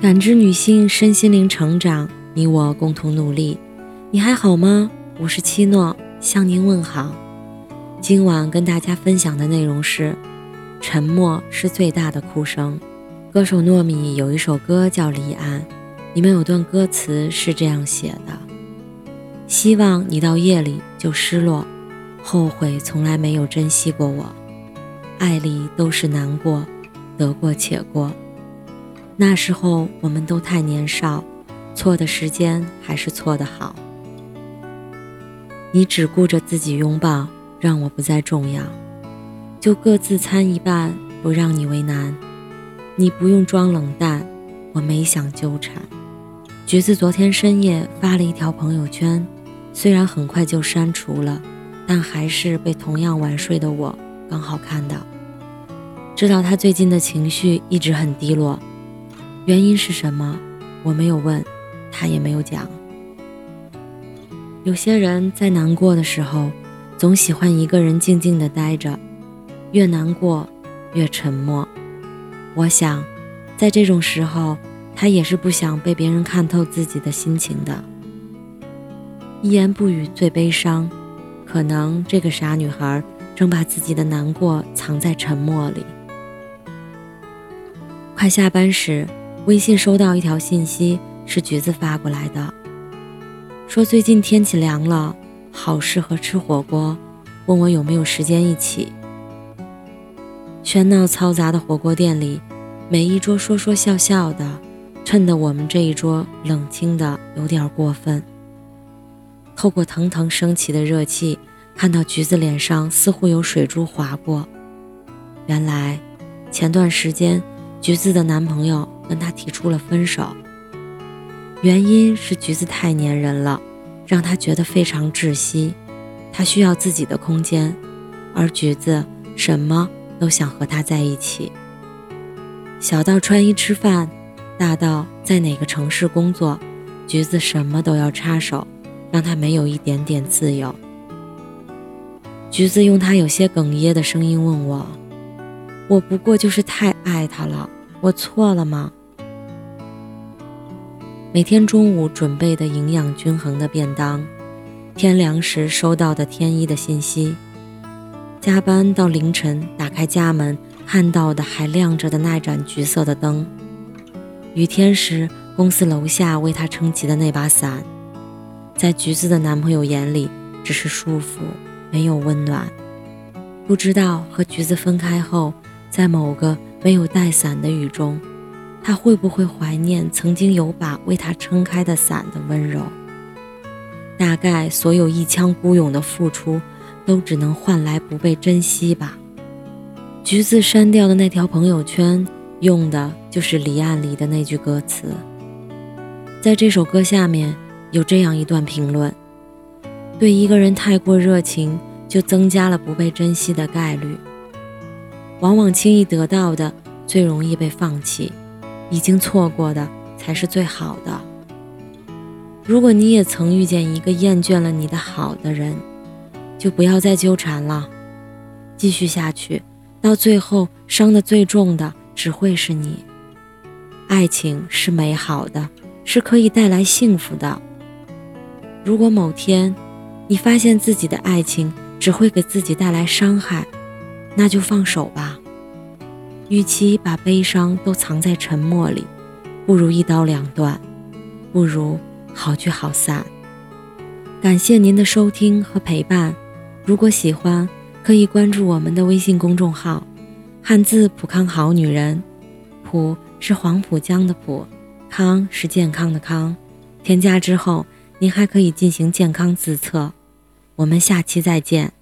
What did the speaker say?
感知女性身心灵成长，你我共同努力。你还好吗？我是七诺，向您问好。今晚跟大家分享的内容是：沉默是最大的哭声。歌手糯米有一首歌叫《离岸》，里面有段歌词是这样写的：希望你到夜里就失落，后悔从来没有珍惜过我，爱里都是难过，得过且过。那时候我们都太年少，错的时间还是错的好。你只顾着自己拥抱，让我不再重要，就各自参一半，不让你为难。你不用装冷淡，我没想纠缠。橘子昨天深夜发了一条朋友圈，虽然很快就删除了，但还是被同样晚睡的我刚好看到。知道他最近的情绪一直很低落。原因是什么？我没有问，他也没有讲。有些人在难过的时候，总喜欢一个人静静的待着，越难过越沉默。我想，在这种时候，他也是不想被别人看透自己的心情的。一言不语最悲伤，可能这个傻女孩正把自己的难过藏在沉默里。快下班时。微信收到一条信息，是橘子发过来的，说最近天气凉了，好适合吃火锅，问我有没有时间一起。喧闹嘈杂的火锅店里，每一桌说说笑笑的，衬得我们这一桌冷清的有点过分。透过腾腾升起的热气，看到橘子脸上似乎有水珠划过，原来前段时间橘子的男朋友。跟她提出了分手，原因是橘子太粘人了，让她觉得非常窒息。她需要自己的空间，而橘子什么都想和他在一起。小到穿衣吃饭，大到在哪个城市工作，橘子什么都要插手，让他没有一点点自由。橘子用他有些哽咽的声音问我：“我不过就是太爱他了，我错了吗？”每天中午准备的营养均衡的便当，天凉时收到的天一的信息，加班到凌晨打开家门看到的还亮着的那盏橘色的灯，雨天时公司楼下为他撑起的那把伞，在橘子的男朋友眼里只是束缚，没有温暖。不知道和橘子分开后，在某个没有带伞的雨中。他会不会怀念曾经有把为他撑开的伞的温柔？大概所有一腔孤勇的付出，都只能换来不被珍惜吧。橘子删掉的那条朋友圈，用的就是《离岸》里的那句歌词。在这首歌下面有这样一段评论：对一个人太过热情，就增加了不被珍惜的概率。往往轻易得到的，最容易被放弃。已经错过的才是最好的。如果你也曾遇见一个厌倦了你的好的人，就不要再纠缠了。继续下去，到最后伤的最重的只会是你。爱情是美好的，是可以带来幸福的。如果某天你发现自己的爱情只会给自己带来伤害，那就放手吧。与其把悲伤都藏在沉默里，不如一刀两断，不如好聚好散。感谢您的收听和陪伴，如果喜欢，可以关注我们的微信公众号“汉字浦康好女人”，浦是黄浦江的浦，康是健康的康。添加之后，您还可以进行健康自测。我们下期再见。